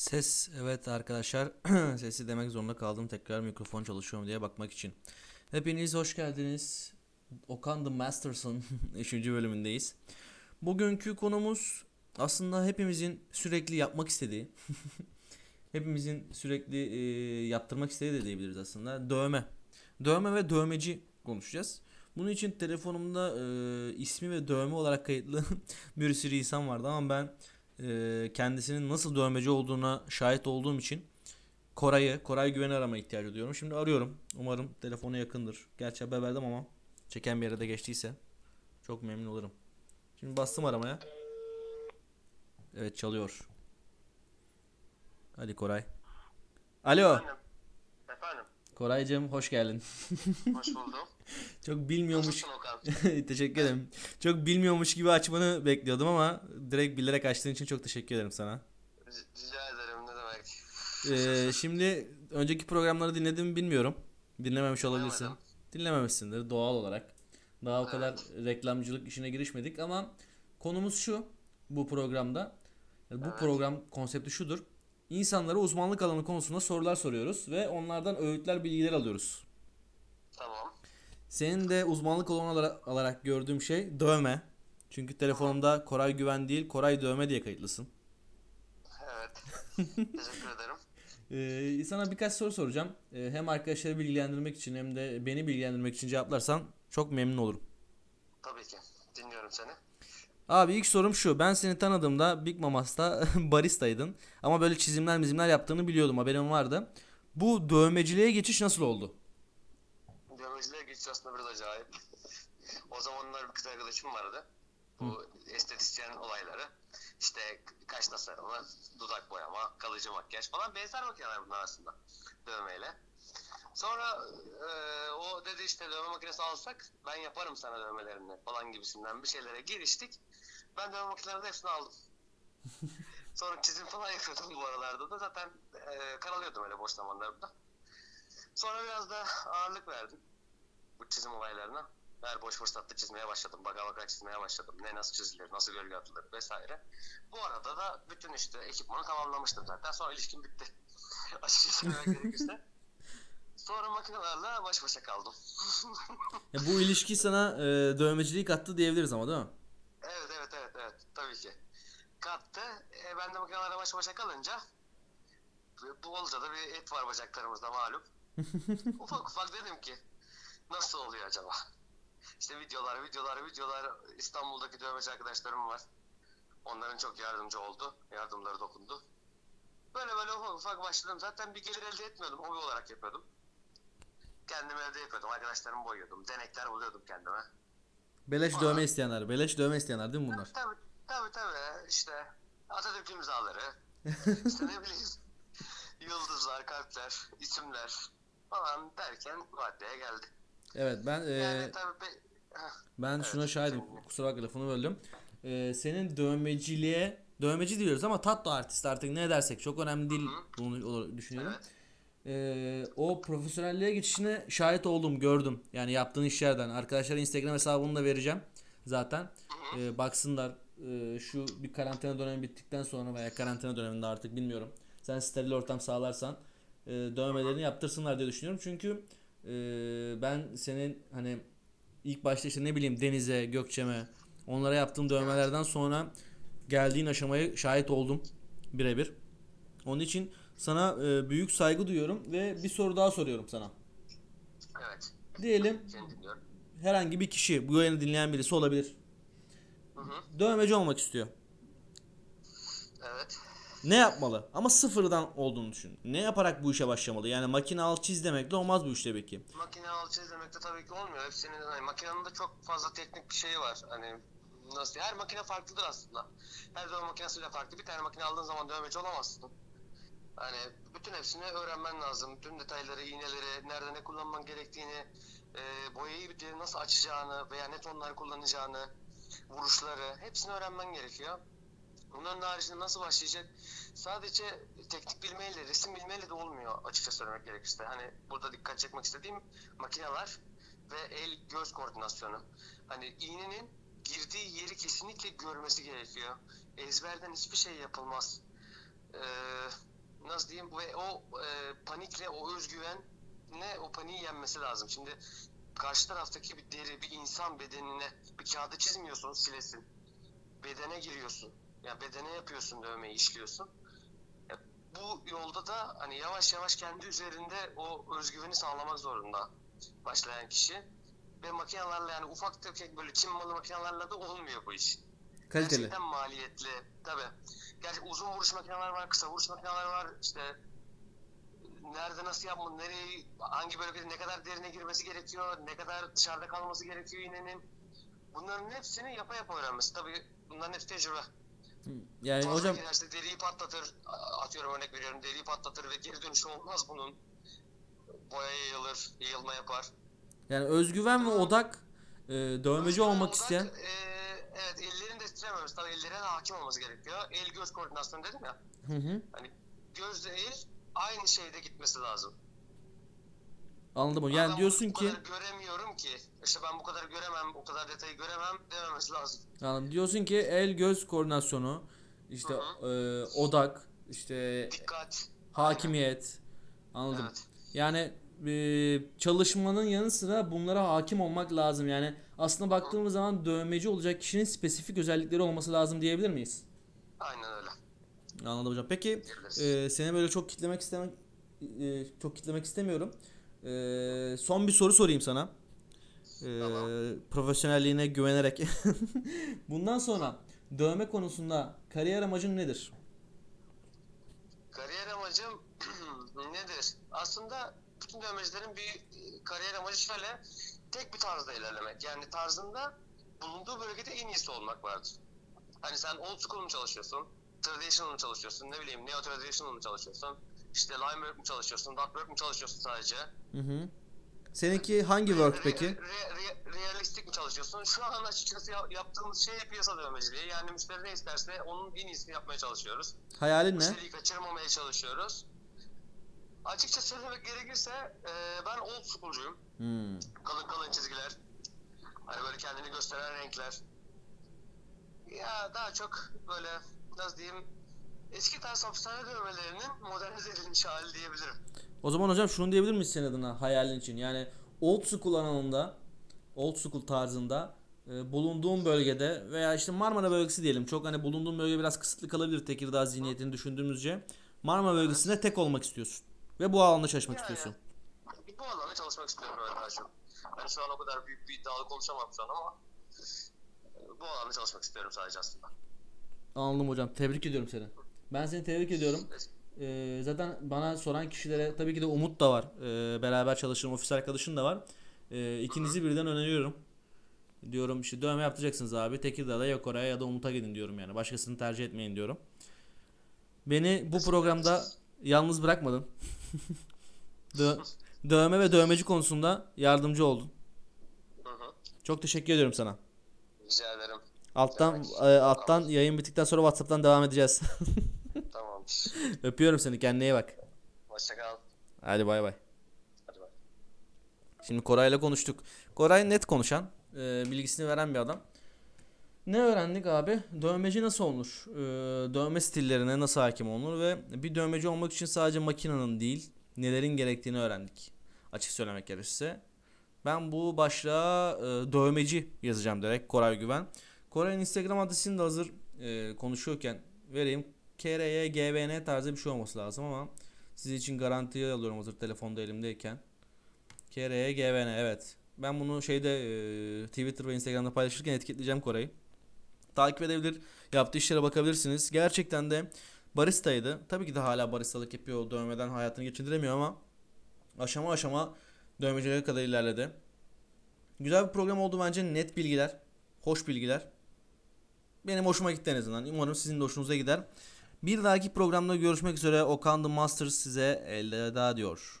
Ses evet arkadaşlar sesi demek zorunda kaldım tekrar mikrofon çalışıyor mu diye bakmak için. Hepiniz hoş geldiniz. Okan The Masterson 3. bölümündeyiz. Bugünkü konumuz aslında hepimizin sürekli yapmak istediği, hepimizin sürekli e, yaptırmak istediği de diyebiliriz aslında. Dövme. Dövme ve dövmeci konuşacağız. Bunun için telefonumda e, ismi ve dövme olarak kayıtlı bir sürü insan vardı ama ben e, kendisinin nasıl dövmeci olduğuna şahit olduğum için Koray'ı, Koray Güven'i arama ihtiyacı duyuyorum. Şimdi arıyorum. Umarım telefonu yakındır. Gerçi haber verdim ama çeken bir yere de geçtiyse çok memnun olurum. Şimdi bastım aramaya. Evet çalıyor. Hadi Koray. Alo. Efendim. Koraycığım hoş geldin. Hoş buldum. Çok bilmiyormuş. Teşekkür ederim. Çok bilmiyormuş gibi açmanı bekliyordum ama direkt bilerek açtığın için çok teşekkür ederim sana. Rica ederim ne demek. Ee, şimdi önceki programları dinledim mi bilmiyorum. Dinlememiş olabilirsin. Dinlememişsindir doğal olarak. Daha o Evet. kadar reklamcılık işine girişmedik ama konumuz şu bu programda. Bu Evet. program konsepti şudur. İnsanlara uzmanlık alanı konusunda sorular soruyoruz ve onlardan öğütler, bilgiler alıyoruz. Senin de uzmanlık olarak, olarak gördüğüm şey dövme. Çünkü telefonumda Koray Güven değil, Koray Dövme diye kayıtlısın. Evet. Teşekkür ederim. Ee, sana birkaç soru soracağım. Ee, hem arkadaşları bilgilendirmek için hem de beni bilgilendirmek için cevaplarsan çok memnun olurum. Tabii ki. Dinliyorum seni. Abi ilk sorum şu. Ben seni tanıdığımda Big Mamas'ta baristaydın. Ama böyle çizimler mizimler yaptığını biliyordum. Haberim vardı. Bu dövmeciliğe geçiş nasıl oldu? Biyolojiliğe geçiş aslında biraz acayip. O zamanlar bir kız arkadaşım vardı. Bu estetisyen olayları. İşte kaş tasarımı, dudak boyama, kalıcı makyaj falan benzer makineler bunlar aslında dövmeyle. Sonra e, o dedi işte dövme makinesi alsak ben yaparım sana dövmelerini falan gibisinden bir şeylere giriştik. Ben dövme makinelerinin hepsini aldım. Sonra çizim falan yapıyordum bu aralarda da zaten e, karalıyordum öyle boş zamanlarımda. Sonra biraz da ağırlık verdim bu çizim olaylarına. Her boş fırsatta çizmeye başladım. Baka baka çizmeye başladım. Ne nasıl çizilir, nasıl gölge atılır vesaire. Bu arada da bütün işte ekipmanı tamamlamıştım zaten. Sonra ilişkim bitti. Açıkça söylemek gerekirse. Sonra makinelerle baş başa kaldım. Ya bu ilişki sana e, dövmeciliği kattı diyebiliriz ama değil mi? evet evet evet evet tabii ki. Kattı. E, ben de makinelerle baş başa kalınca bu olunca da bir et var bacaklarımızda malum. ufak ufak dedim ki nasıl oluyor acaba? İşte videolar, videolar, videolar. İstanbul'daki dövmeci arkadaşlarım var. Onların çok yardımcı oldu. Yardımları dokundu. Böyle böyle ufak başladım. Zaten bir gelir elde etmiyordum. Hobi olarak yapıyordum. Kendim evde yapıyordum. Arkadaşlarımı boyuyordum. Denekler buluyordum kendime. Beleş Aa. dövme isteyenler. Beleş dövme isteyenler değil mi bunlar? Tabii tabii tabii. İşte Atatürk imzaları. işte ne bileyim. Yıldızlar, kalpler, isimler falan derken bu haddeye geldi. Evet ben e, Yani tabii be-. Ben Evet, şuna şahidim. seninle. Kusura bakma lafını böldüm. Ee, senin dövmeciliğe dövmeci diyoruz ama tatlı artist artık ne dersek çok önemli değil bunu düşünüyorum. Evet. Ee, o profesyonelliğe geçişine şahit oldum, gördüm. Yani yaptığın işlerden. Arkadaşlar Instagram hesabını da vereceğim zaten. Ee, baksınlar Ee, şu bir karantina dönemi bittikten sonra veya karantina döneminde artık bilmiyorum. Sen steril ortam sağlarsan e, dövmelerini yaptırsınlar diye düşünüyorum. Çünkü e, ben senin hani ilk başta işte ne bileyim Deniz'e, Gökçem'e onlara yaptığım dövmelerden sonra geldiğin aşamaya şahit oldum birebir. Onun için sana e, büyük saygı duyuyorum ve bir soru daha soruyorum sana. Evet. Diyelim herhangi bir kişi bu yayını dinleyen birisi olabilir. Hı hı. Dövmeci olmak istiyor. Ne yapmalı? Ama sıfırdan olduğunu düşün. Ne yaparak bu işe başlamalı? Yani makine al çiz demekle olmaz bu iş tabii ki. Makine alçı izlemek de tabii ki olmuyor. Hepsinin hani makinenin de çok fazla teknik bir şeyi var. Hani nasıl her makine farklıdır aslında. Her dövme makinesi bile farklı. Bir tane makine aldığın zaman dövmeci olamazsın. Hani bütün hepsini öğrenmen lazım. Tüm detayları, iğneleri, nerede ne kullanman gerektiğini, e, boyayı nasıl açacağını veya ne tonlar kullanacağını, vuruşları hepsini öğrenmen gerekiyor. Bunların haricinde nasıl başlayacak? Sadece teknik bilmeyle, resim bilmeyle de olmuyor açıkça söylemek gerekirse. Hani burada dikkat çekmek istediğim makineler ve el göz koordinasyonu. Hani iğnenin girdiği yeri kesinlikle görmesi gerekiyor. Ezberden hiçbir şey yapılmaz. Ee, ve o e, panikle o özgüven ne o paniği yenmesi lazım. Şimdi karşı taraftaki bir deri, bir insan bedenine bir kağıdı çizmiyorsun, silesin. Bedene giriyorsun. Ya bedene yapıyorsun dövmeyi, işliyorsun. Ya bu yolda da hani yavaş yavaş kendi üzerinde o özgüveni sağlamak zorunda başlayan kişi. Ve makinelerle yani ufak tefek böyle Çin malı makinelerle de olmuyor bu iş. Kaliteli. Gerçekten maliyetli. Tabi. Gerçi uzun vuruş makineler var, kısa vuruş makineler var. İşte nerede nasıl yapma, nereye, hangi bölgede ne kadar derine girmesi gerekiyor, ne kadar dışarıda kalması gerekiyor iğnenin. Bunların hepsini yapa yapa öğrenmesi. Tabi bunların hepsi tecrübe. Yani Fazla hocam girerse deriyi patlatır, atıyorum örnek veriyorum, deriyi patlatır ve geri dönüşü olmaz bunun. Boya yayılır, yayılma yapar. yani özgüven ve odak e, dövmeci Özgüven, olmak odak, isteyen e, evet ellerini de titrememesi. Tabii ellerine hakim olması gerekiyor. El göz koordinasyonu dedim ya. Hı hı. Hani gözle el aynı şeyde gitmesi lazım. Anladım hocam. Ben Yani bunu diyorsun bu ki kadar göremiyorum ki. İşte ben bu kadar göremem, o kadar detayı göremem dememesi lazım. anladım. Diyorsun ki el göz koordinasyonu işte e, odak işte Dikkat. hakimiyet anladım. Evet. Yani e, çalışmanın yanı sıra bunlara hakim olmak lazım. Yani aslında baktığımız zaman dövmeci olacak kişinin spesifik özellikleri olması lazım diyebilir miyiz? Aynen öyle. Anladım hocam. Peki Diyebiliriz. e, seni böyle çok kitlemek istemek e, çok kitlemek istemiyorum. E, son bir soru sorayım sana. E, Tamam. profesyonelliğine güvenerek. Bundan sonra dövme konusunda kariyer amacın nedir? Kariyer amacım nedir? Aslında bütün dövmecilerin bir e, kariyer amacı şöyle tek bir tarzda ilerlemek. Yani tarzında bulunduğu bölgede en iyisi olmak vardır. Hani sen old school mu çalışıyorsun? Traditional mı çalışıyorsun? Ne bileyim neo traditional mı çalışıyorsun? İşte linework mu çalışıyorsun? Dotwork mu çalışıyorsun sadece? Hı hı. Seninki hangi work Re- peki? re- re- realistik mi çalışıyorsun? Şu an açıkçası ya- yaptığımız şey piyasa dövmeciliği. Yani müşteri ne isterse onun en iyisini yapmaya çalışıyoruz. Hayalin ne? Müşteriyi kaçırmamaya çalışıyoruz. Açıkça söylemek gerekirse e, ben old school'cuyum. Hmm. Kalın kalın çizgiler. Hani böyle kendini gösteren renkler. Ya daha çok böyle nasıl diyeyim eski tarz hapishane dövmelerinin modernize edilmiş hali diyebilirim. O zaman hocam şunu diyebilir miyiz senin adına hayalin için? Yani old school alanında, old school tarzında e, bulunduğun bölgede veya işte Marmara bölgesi diyelim. Çok hani bulunduğun bölge biraz kısıtlı kalabilir Tekirdağ zihniyetini düşündüğümüzce. Marmara bölgesinde tek olmak istiyorsun. Ve bu alanda çalışmak Yani. istiyorsun. Bu alanda çalışmak istiyorum öyle daha çok. Hani şu an o kadar büyük bir iddialı konuşamam şu an ama e, bu alanda çalışmak istiyorum sadece aslında. Anladım hocam. Tebrik ediyorum seni. Ben seni tebrik ediyorum. Ee, zaten bana soran kişilere tabii ki de Umut da var. Ee, beraber çalıştığım ofis arkadaşın da var. Ee, ikinizi birden öneriyorum. Diyorum işte dövme yaptıracaksınız abi. Tekirdağ'da ya Kore'ye ya da Umut'a gidin diyorum yani. Başkasını tercih etmeyin diyorum. Beni bu programda yalnız bırakmadın. Dö- dövme ve dövmeci konusunda yardımcı oldun. Çok teşekkür ediyorum sana. Rica ederim. Alttan e, alttan yayın bittikten sonra WhatsApp'tan devam edeceğiz. Öpüyorum seni. Kendine iyi bak. Hoşça kal. Hadi bay bay. Hadi bay. Şimdi Koray'la konuştuk. Koray net konuşan, e, bilgisini veren bir adam. Ne öğrendik abi? Dövmeci nasıl olunur? E, dövme stillerine nasıl hakim olunur ve bir dövmeci olmak için sadece makinenin değil, nelerin gerektiğini öğrendik. Açık söylemek gerekirse. Ben bu başlığa e, dövmeci yazacağım direkt Koray Güven. Koray'ın Instagram adresini de hazır e, konuşuyorken vereyim. KRYGVN tarzı bir şey olması lazım ama siz için garantiye alıyorum hazır telefonda elimdeyken. KR'ye GVN evet. Ben bunu şeyde e, Twitter ve Instagram'da paylaşırken etiketleyeceğim Koray'ı. Takip edebilir, yaptığı işlere bakabilirsiniz. Gerçekten de baristaydı. Tabii ki de hala baristalık yapıyor, dövmeden hayatını geçindiremiyor ama aşama aşama dövmecilere kadar ilerledi. Güzel bir program oldu bence. Net bilgiler, hoş bilgiler. Benim hoşuma gitti en azından. Umarım sizin de hoşunuza gider. Bir dahaki programda görüşmek üzere. Okan The Masters size elveda diyor.